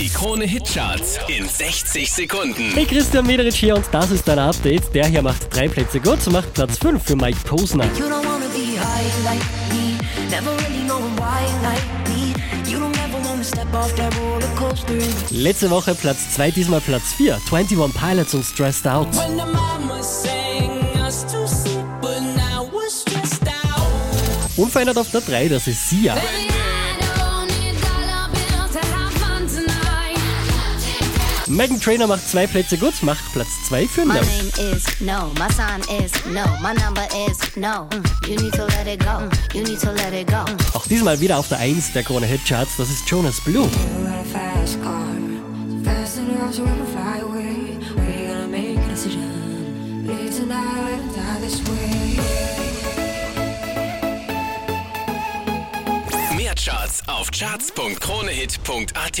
Die Krone Hitcharts in 60 Sekunden. Hey, Christian Mederich hier und das ist dein Update. Der hier macht drei Plätze gut, macht Platz 5 für Mike Posner. You don't wanna be high like me. Never really knowing why like me. You don't ever wanna step off that roller coaster. Letzte Woche Platz 2, diesmal Platz 4. 21 Pilots und Stressed Out. When the mama sang us to sleep, but now we're stressed out. Unverändert auf der 3, das ist Sia. Megan Trainer macht zwei Plätze gut, macht Platz 2 für My No. name is no, my sign is no, my number is no. Mm, You need to let it go, Mm, you need to let it go. Auch diesmal wieder auf der 1 der Krone Hitcharts, das ist Jonas Blue. Mehr Charts auf charts.kronehit.at.